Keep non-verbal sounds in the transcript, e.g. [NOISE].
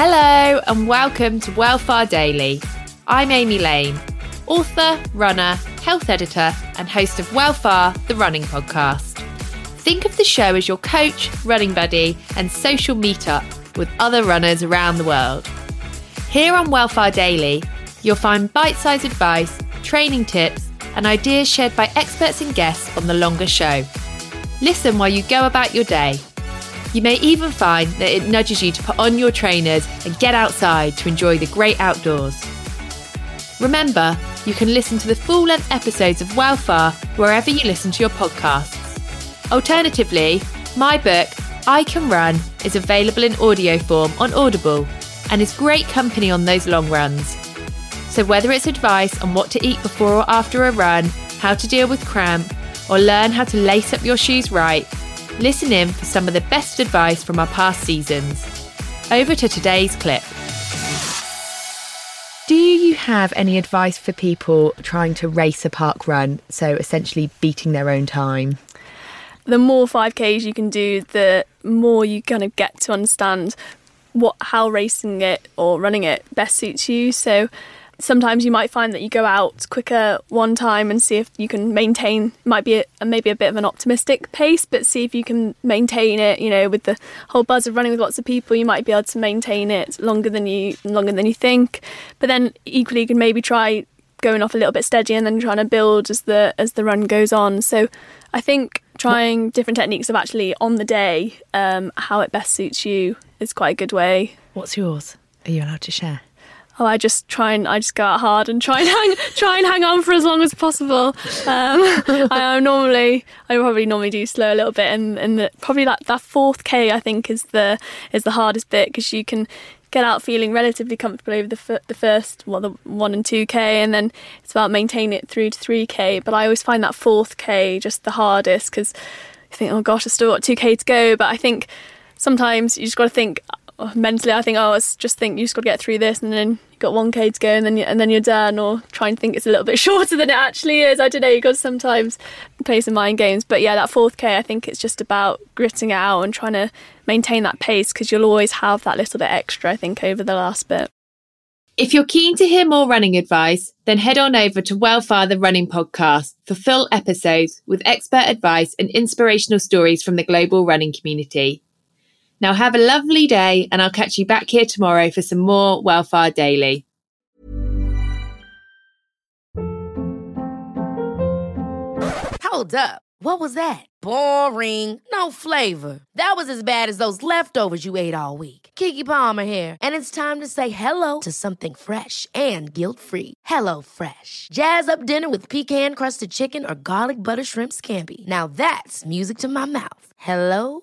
Hello, and welcome to Well Far Daily. I'm Amy Lane, author, runner, health editor, and host of Well Far, the running podcast. Think of the show as your coach, running buddy, and social meetup with other runners around the world. Here on Well Far Daily, you'll find bite sized advice, training tips, and ideas shared by experts and guests on the longer show. Listen while you go about your day. You may even find that it nudges you to put on your trainers and get outside to enjoy the great outdoors. Remember, you can listen to the full length episodes of Well Far wherever you listen to your podcasts. Alternatively, my book, I Can Run, is available in audio form on Audible and is great company on those long runs. So, whether it's advice on what to eat before or after a run, how to deal with cramp, or learn how to lace up your shoes right, listen in for some of the best advice from our past seasons. Over to today's clip. Do you have any advice for people trying to race a parkrun, so essentially beating their own time? The more 5Ks you can do, the more you kind of get to understand what how racing it or running it best suits you. So sometimes you might find that you go out quicker one time and see if you can maintain might be a, maybe a bit of an optimistic pace but see if you can maintain it you know with the whole buzz of running with lots of people you might be able to maintain it longer than you longer than you think but then equally you can maybe try going off a little bit steady and then trying to build as the as the run goes on so i think trying different techniques of actually on the day um, how it best suits you is quite a good way What's yours? Are you allowed to share? Oh, I just try and I just go out hard and try and [LAUGHS] hang try and hang on for as long as possible. Um, [LAUGHS] I am normally I probably normally do slow a little bit, and and the, probably that that fourth k I think is the is the hardest bit because you can get out feeling relatively comfortable over the f- the first well the one and two k, and then it's about maintaining it through to three k. But I always find that fourth k just the hardest because you think, oh gosh, I still got two k to go, but I think sometimes you just got to think Oh, mentally I think oh it's just think you just got to get through this and then you've got 1k to go and then you, and then you're done or try and think it's a little bit [LAUGHS] shorter than it actually is. I don't know you got to sometimes play some mind games. But yeah that 4th k I think it's just about gritting it out and trying to maintain that pace because you'll always have that little bit extra I think over the last bit. If you're keen to hear more running advice, then head on over to Well Far the Running Podcast for full episodes with expert advice and inspirational stories from the global running community. Now have a lovely day, and I'll catch you back here tomorrow for some more Well Far Daily. Hold up. What was that? Boring. No flavor. That was as bad as those leftovers you ate all week. Keke Palmer here, and it's time to say hello to something fresh and guilt-free. Hello Fresh. Jazz up dinner with pecan-crusted chicken or garlic butter shrimp scampi. Now that's music to my mouth. Hello